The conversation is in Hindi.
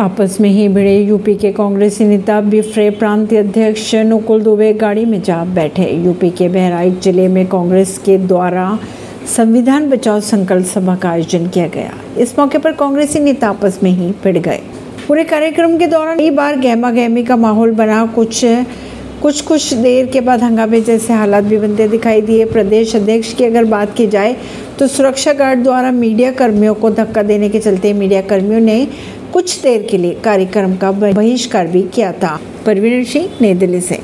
आपस में ही भिड़े यूपी के कांग्रेसी नेता बिफ्रे प्रांतीय अध्यक्ष नुकुल दुबे गाड़ी में जा बैठे। यूपी के बहराइच ज़िले में कांग्रेस के द्वारा संविधान बचाओ संकल्प सभा का आयोजन किया गया। इस मौके पर कांग्रेसी नेता आपस में ही भिड़ गए। पूरे कार्यक्रम के दौरान कई बार गहमा गहमी का माहौल बना। कुछ कुछ कुछ देर के बाद हंगामे जैसे हालात भी बनते दिखाई दिए। प्रदेश अध्यक्ष की अगर बात की जाए तो सुरक्षा गार्ड द्वारा मीडिया कर्मियों को धक्का देने के चलते मीडिया कर्मियों ने कुछ देर के लिए कार्यक्रम का बहिष्कार भी किया था। परवीन सिंह, नई दिल्ली से।